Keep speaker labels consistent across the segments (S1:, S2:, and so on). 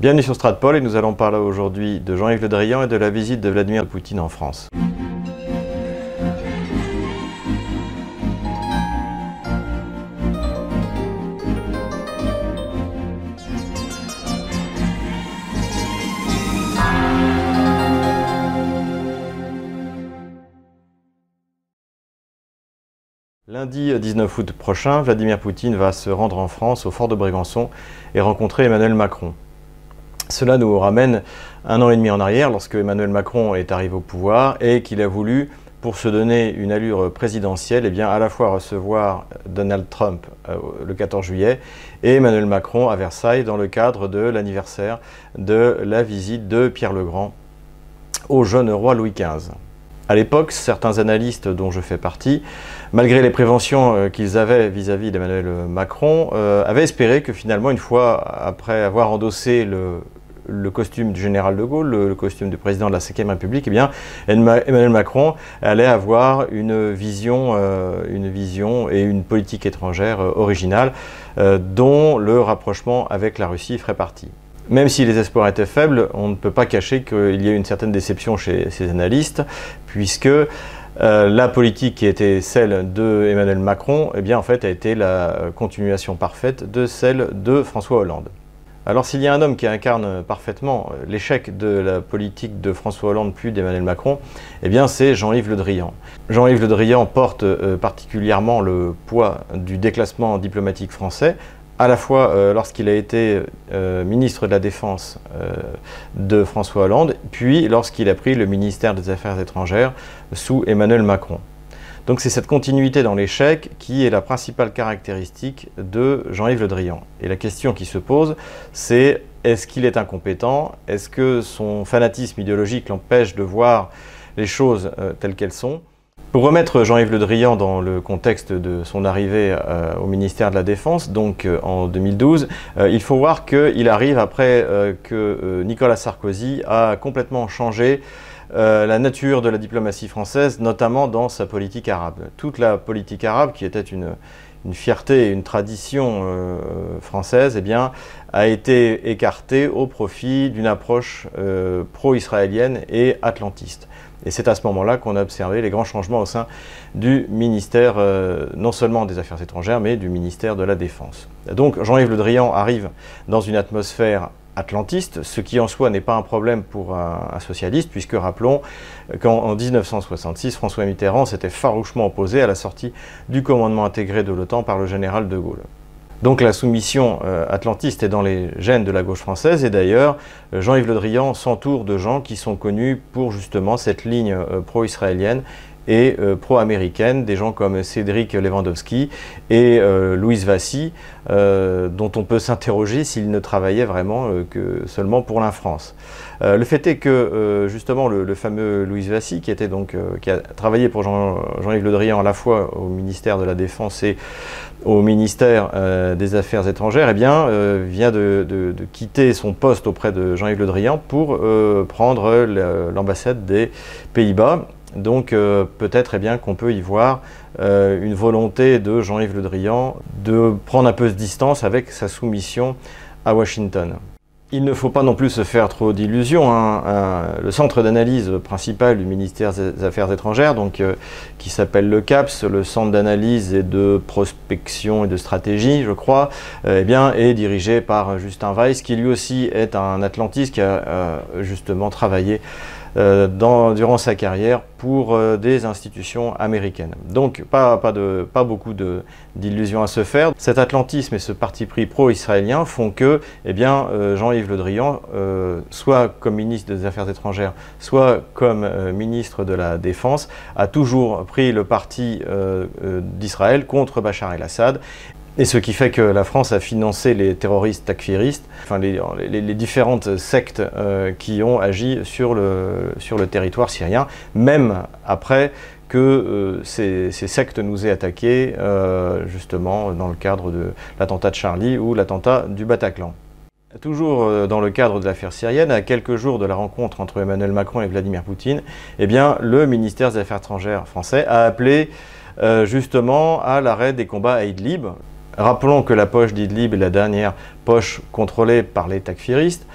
S1: Bienvenue sur Stratpol et nous allons parler aujourd'hui de Jean-Yves Le Drian et de la visite de Vladimir Poutine en France. Lundi 19 août prochain, Vladimir Poutine va se rendre en France, au fort de Brégançon, et rencontrer Emmanuel Macron. Cela nous ramène un an et demi en arrière, lorsque Emmanuel Macron est arrivé au pouvoir et qu'il a voulu, pour se donner une allure présidentielle, eh bien, à la fois recevoir Donald Trump euh, le 14 juillet et Emmanuel Macron à Versailles dans le cadre de l'anniversaire de la visite de Pierre le Grand au jeune roi Louis XV. À l'époque, certains analystes dont je fais partie, malgré les préventions euh, qu'ils avaient vis-à-vis d'Emmanuel Macron, euh, avaient espéré que finalement, une fois après avoir endossé le, costume du général de Gaulle, le, costume du président de la Ve République, eh bien, Emmanuel Macron allait avoir une vision, euh, une vision et une politique étrangère originale dont le rapprochement avec la Russie ferait partie. Même si les espoirs étaient faibles, on ne peut pas cacher qu'il y a une certaine déception chez ces analystes, puisque euh, la politique qui était celle de Emmanuel Macron, eh bien, en fait, a été la continuation parfaite de celle de François Hollande. Alors s'il y a un homme qui incarne parfaitement l'échec de la politique de François Hollande puis d'Emmanuel Macron, eh bien c'est Jean-Yves Le Drian. Jean-Yves Le Drian porte euh, particulièrement le poids du déclassement diplomatique français, à la fois euh, lorsqu'il a été euh, ministre de la Défense euh, de François Hollande, puis lorsqu'il a pris le ministère des Affaires étrangères sous Emmanuel Macron. Donc c'est cette continuité dans l'échec qui est la principale caractéristique de Jean-Yves Le Drian. Et la question qui se pose, c'est est-ce qu'il est incompétent? Est-ce que son fanatisme idéologique l'empêche de voir les choses telles qu'elles sont? Pour remettre Jean-Yves Le Drian dans le contexte de son arrivée euh, au ministère de la Défense, donc euh, en 2012, euh, il faut voir qu'il arrive après que Nicolas Sarkozy a complètement changé la nature de la diplomatie française, notamment dans sa politique arabe. Toute la politique arabe, qui était une, fierté et une tradition française, eh bien, a été écartée au profit d'une approche pro-israélienne et atlantiste. Et c'est à ce moment-là qu'on a observé les grands changements au sein du ministère, euh, non seulement des Affaires étrangères, mais du ministère de la Défense. Donc Jean-Yves Le Drian arrive dans une atmosphère atlantiste, ce qui en soi n'est pas un problème pour un, socialiste, puisque rappelons qu'en 1966, François Mitterrand s'était farouchement opposé à la sortie du commandement intégré de l'OTAN par le général de Gaulle. Donc la soumission euh, atlantiste est dans les gènes de la gauche française et d'ailleurs euh, Jean-Yves Le Drian s'entoure de gens qui sont connus pour justement cette ligne euh, pro-israélienne et euh, pro-américaine, des gens comme Cédric Lewandowski et euh, Louise Vassy, euh, dont on peut s'interroger s'ils ne travaillaient vraiment que seulement pour la France. le fait est que justement le, fameux Louise Vassy, qui, était donc, qui a travaillé pour Jean, yves Le Drian à la fois au ministère de la Défense et au ministère des Affaires étrangères, eh bien, vient de, quitter son poste auprès de Jean-Yves Le Drian pour prendre l'ambassade des Pays-Bas donc euh, peut-être eh bien qu'on peut y voir euh, une volonté de Jean-Yves Le Drian de prendre un peu de distance avec sa soumission à Washington. Il ne faut pas non plus se faire trop d'illusions. Hein. Le centre d'analyse principal du ministère des Affaires étrangères, donc, euh, qui s'appelle le CAPS, le centre d'analyse et de prospection et de stratégie, je crois, eh bien, est dirigé par Justin Weiss, qui lui aussi est un Atlantiste qui a justement travaillé euh, durant sa carrière pour euh, des institutions américaines. Donc pas, beaucoup d'illusions à se faire. Cet atlantisme et ce parti pris pro-israélien font que eh bien, euh, Jean-Yves Le Drian, soit comme ministre des Affaires étrangères, soit comme ministre de la Défense, a toujours pris le parti d'Israël contre Bachar el-Assad et ce qui fait que la France a financé les terroristes takfiristes, enfin les, différentes sectes euh, qui ont agi sur le, sur le territoire syrien, même après que euh, ces, sectes nous aient attaqués, euh, justement dans le cadre de l'attentat de Charlie ou l'attentat du Bataclan. Toujours dans le cadre de l'affaire syrienne, à quelques jours de la rencontre entre Emmanuel Macron et Vladimir Poutine, eh bien, le ministère des Affaires étrangères français a appelé justement à l'arrêt des combats à Idlib, Rappelons que la poche d'Idlib est la dernière poche contrôlée par les takfiristes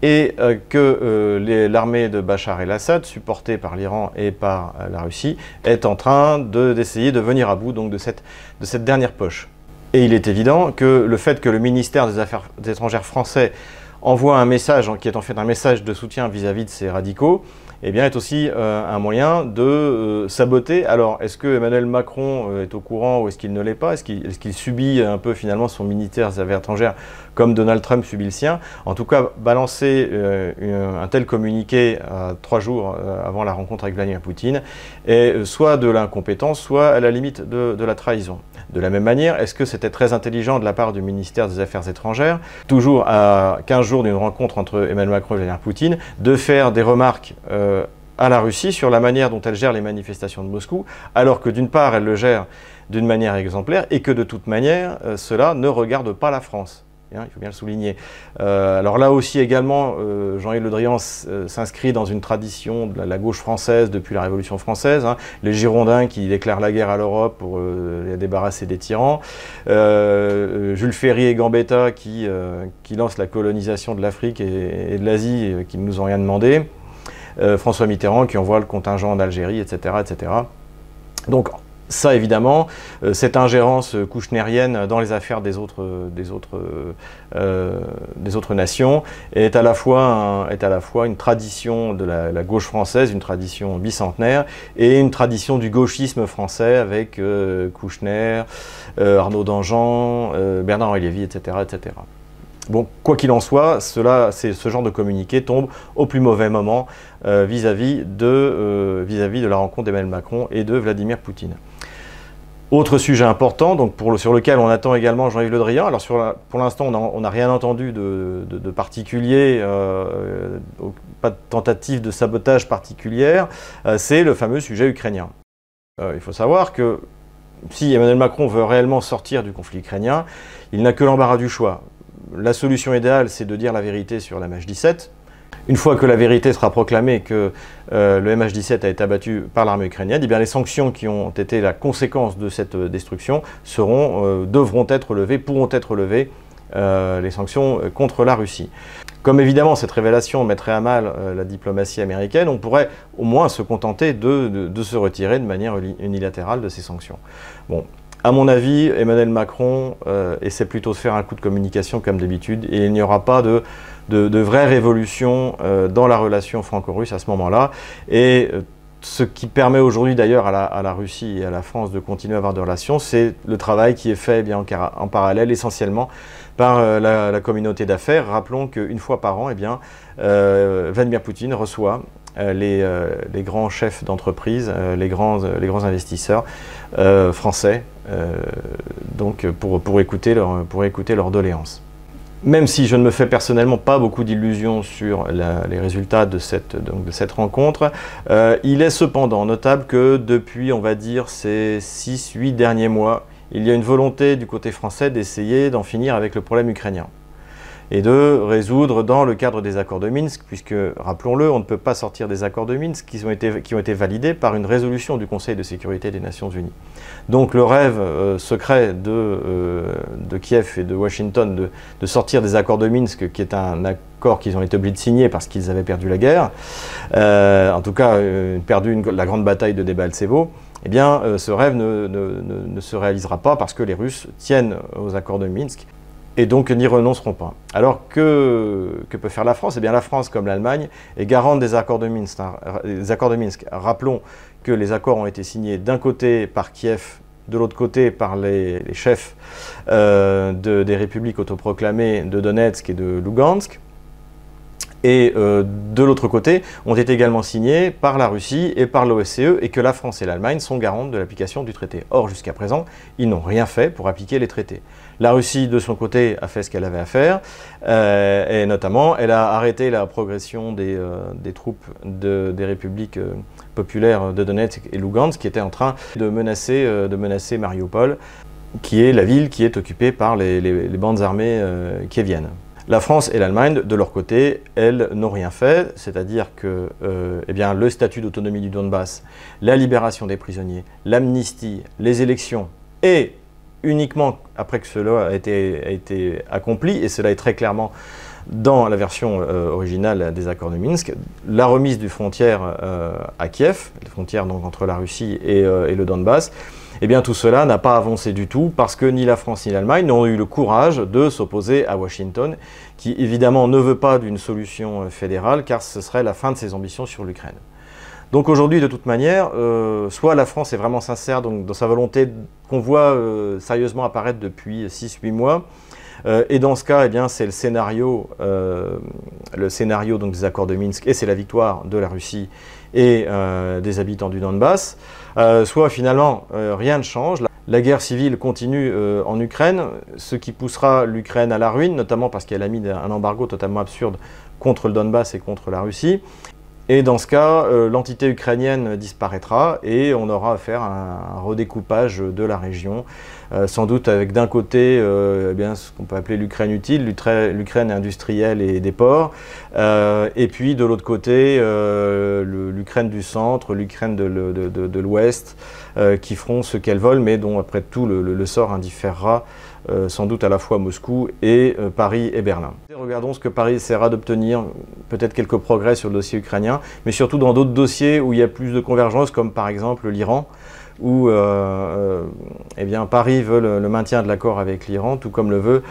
S1: et euh, que euh, l'armée de Bachar el-Assad, supportée par l'Iran et par euh, la Russie, est en train d'essayer de, venir à bout donc, de, cette, de cette dernière poche. Et il est évident que le fait que le ministère des Affaires étrangères français envoie un message, qui est en fait un message de soutien vis-à-vis de ces radicaux, eh bien, est aussi euh, un moyen de euh, saboter. Alors, est-ce que Emmanuel Macron euh, est au courant ou est-ce qu'il ne l'est pas? Est-ce qu'il subit un peu finalement son ministère des Affaires étrangères comme Donald Trump subit le sien? En tout cas, balancer un tel communiqué trois jours avant la rencontre avec Vladimir Poutine est soit de l'incompétence, soit à la limite de, la trahison. De la même manière, est-ce que c'était très intelligent de la part du ministère des Affaires étrangères, toujours à 15 jours d'une rencontre entre Emmanuel Macron et Vladimir Poutine, de faire des remarques à la Russie sur la manière dont elle gère les manifestations de Moscou, alors que d'une part, elle le gère d'une manière exemplaire et que de toute manière, euh, cela ne regarde pas la France. Hein, il faut bien le souligner. Euh, alors là aussi également, Jean-Yves Le Drian s'inscrit dans une tradition de la, gauche française depuis la Révolution française. Hein. les Girondins qui déclarent la guerre à l'Europe pour les débarrasser des tyrans. Jules Ferry et Gambetta qui, qui lancent la colonisation de l'Afrique et, et, de l'Asie, qui ne nous ont rien demandé. Euh, François Mitterrand qui envoie le contingent en Algérie, etc. etc. Donc ça, évidemment, euh, cette ingérence kouchnérienne dans les affaires des autres, des autres, euh, des autres nations est à, la fois est à la fois une tradition de la, gauche française, une tradition bicentenaire, et une tradition du gauchisme français avec Kouchner, Arnaud Dangean, Bernard-Henri Lévy, etc., etc. Bon, quoi qu'il en soit, cela, ce genre de communiqué tombe au plus mauvais moment euh, vis-à-vis de, euh, la rencontre d'Emmanuel Macron et de Vladimir Poutine. Autre sujet important, donc sur lequel on attend également Jean-Yves Le Drian. Alors pour l'instant, on n'a rien entendu de, particulier, euh, pas de tentative de sabotage particulière. c'est le fameux sujet ukrainien. il faut savoir que si Emmanuel Macron veut réellement sortir du conflit ukrainien, il n'a que l'embarras du choix la solution idéale, c'est de dire la vérité sur la MH17. Une fois que la vérité sera proclamée que euh, le MH17 a été abattu par l'armée ukrainienne, eh bien les sanctions qui ont été la conséquence de cette euh, destruction euh, devront être levées, pourront être levées, les sanctions contre la Russie. Comme évidemment cette révélation mettrait à mal la diplomatie américaine, on pourrait au moins se contenter de, de, se retirer de manière unilatérale de ces sanctions. Bon, à mon avis, Emmanuel Macron euh, essaie plutôt de faire un coup de communication comme d'habitude et il n'y aura pas de, vraie révolution euh, dans la relation franco-russe à ce moment-là. Et euh, ce qui permet aujourd'hui d'ailleurs à la, Russie et à la France de continuer à avoir des relations, c'est le travail qui est fait eh bien, en, parallèle essentiellement par la, communauté d'affaires. Rappelons qu'une fois par an, eh bien, Vladimir Poutine reçoit euh, euh, les, grands chefs d'entreprise, euh, les, grands, investisseurs français, donc pour, écouter leur, leurs doléances. Même si je ne me fais personnellement pas beaucoup d'illusions sur les résultats de cette, donc de cette rencontre, il est cependant notable que depuis, on va dire, ces 6-8 derniers mois, il y a une volonté du côté français d'essayer d'en finir avec le problème ukrainien et de résoudre dans le cadre des accords de Minsk, puisque, rappelons-le, on ne peut pas sortir des accords de Minsk qui ont été, validés par une résolution du Conseil de sécurité des Nations Unies. Donc le rêve euh, secret de, euh, de, Kiev et de Washington de, de, sortir des accords de Minsk, qui est un accord qu'ils ont été obligés de signer parce qu'ils avaient perdu la guerre, euh, en tout cas perdu la grande bataille de Debaltsevo, eh bien, ce rêve ne, se réalisera pas parce que les Russes tiennent aux accords de Minsk et donc n'y renonceront pas. Alors que, peut faire la France? Eh bien la France, comme l'Allemagne, est garante des accords de Minsk. Hein. de Minsk. Rappelons que les accords ont été signés d'un côté par Kiev, de l'autre côté par les, chefs euh, des républiques autoproclamées de Donetsk et de Lugansk. Et euh, de l'autre côté, ont été également signés par la Russie et par l'OSCE et que la France et l'Allemagne sont garantes de l'application du traité. Or, jusqu'à présent, ils n'ont rien fait pour appliquer les traités. La Russie, de son côté, a fait ce qu'elle avait à faire, euh, et notamment, elle a arrêté la progression des, euh, troupes des républiques populaires de Donetsk et Lugansk, qui étaient en train de menacer, de menacer Mariupol, qui est la ville qui est occupée par les, bandes armées qui. La France et l'Allemagne, de leur côté, elles n'ont rien fait, c'est-à-dire que eh bien, le statut d'autonomie du Donbass, la libération des prisonniers, l'amnistie, les élections et uniquement après que cela a été, accompli, et cela est très clairement dans la version euh, originale des accords de Minsk, la remise du frontière euh, à Kiev, la frontière donc entre la Russie euh, et le Donbass, eh bien tout cela n'a pas avancé du tout parce que ni la France ni l'Allemagne n'ont eu le courage de s'opposer à Washington, qui évidemment ne veut pas d'une solution fédérale car ce serait la fin de ses ambitions sur l'Ukraine. Donc aujourd'hui, de toute manière, euh, soit la France est vraiment sincère dans sa volonté qu'on voit euh, sérieusement apparaître depuis 6-8 mois, euh, et dans ce cas, eh bien, c'est le scénario, le scénario donc, des accords de Minsk, et c'est la victoire de la Russie et des habitants du Donbass, soit finalement rien ne change. La guerre civile continue en Ukraine, ce qui poussera l'Ukraine à la ruine, notamment parce qu'elle a mis un embargo totalement absurde contre le Donbass et contre la Russie. Et dans ce cas, euh, l'entité ukrainienne disparaîtra et on aura à un, redécoupage de la région, euh, sans doute avec d'un côté euh, eh bien, ce qu'on peut appeler l'Ukraine utile, l'Ukraine industrielle et des ports, et puis de l'autre côté l'Ukraine du centre, l'Ukraine de, l'ouest, qui feront ce qu'elles veulent, mais dont après tout le, sort indifférera euh, sans doute à la fois Moscou et euh, Paris et Berlin. Regardons ce que Paris essaiera d'obtenir, peut-être quelques progrès sur le dossier ukrainien, mais surtout dans d'autres dossiers où il y a plus de convergence, comme par exemple l'Iran, où euh, eh bien, Paris veut le maintien de l'accord avec l'Iran, tout comme le veut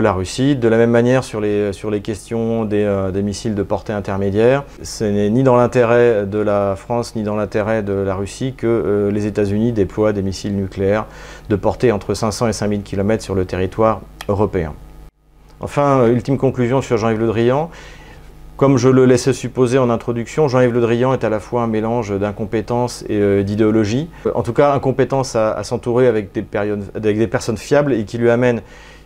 S1: la Russie. De la même manière sur les, questions des, euh, des missiles de portée intermédiaire, ce n'est ni dans l'intérêt de la France ni dans l'intérêt de la Russie que euh, les États-Unis déploient des missiles nucléaires de portée entre 500 et 5000 km sur le territoire européen. Enfin, euh, ultime conclusion sur Jean-Yves Le Drian. Comme je le laissais supposer en introduction, Jean-Yves Le Drian est à la fois un mélange d'incompétence et d'idéologie. En tout cas, incompétence à, s'entourer avec, des personnes fiables et qui lui amènent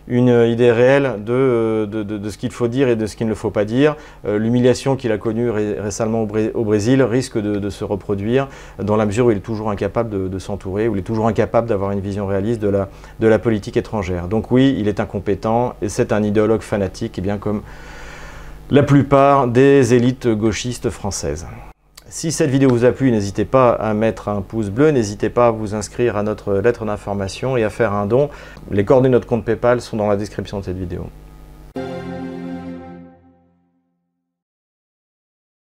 S1: une idée réelle de, ce qu'il faut dire et de ce qu'il ne faut pas dire. Euh, l'humiliation qu'il a connue récemment au, Brésil risque de, se reproduire dans la mesure où il est toujours incapable de, s'entourer, où il est toujours incapable d'avoir une vision réaliste de la, de la politique étrangère. Donc oui, il est incompétent et c'est un idéologue fanatique, et bien comme la plupart des élites gauchistes françaises. Si cette vidéo vous a plu, n'hésitez pas à mettre un pouce bleu, n'hésitez pas à vous inscrire à notre lettre d'information et à faire un don. Les coordonnées de notre compte Paypal sont dans la description de cette vidéo.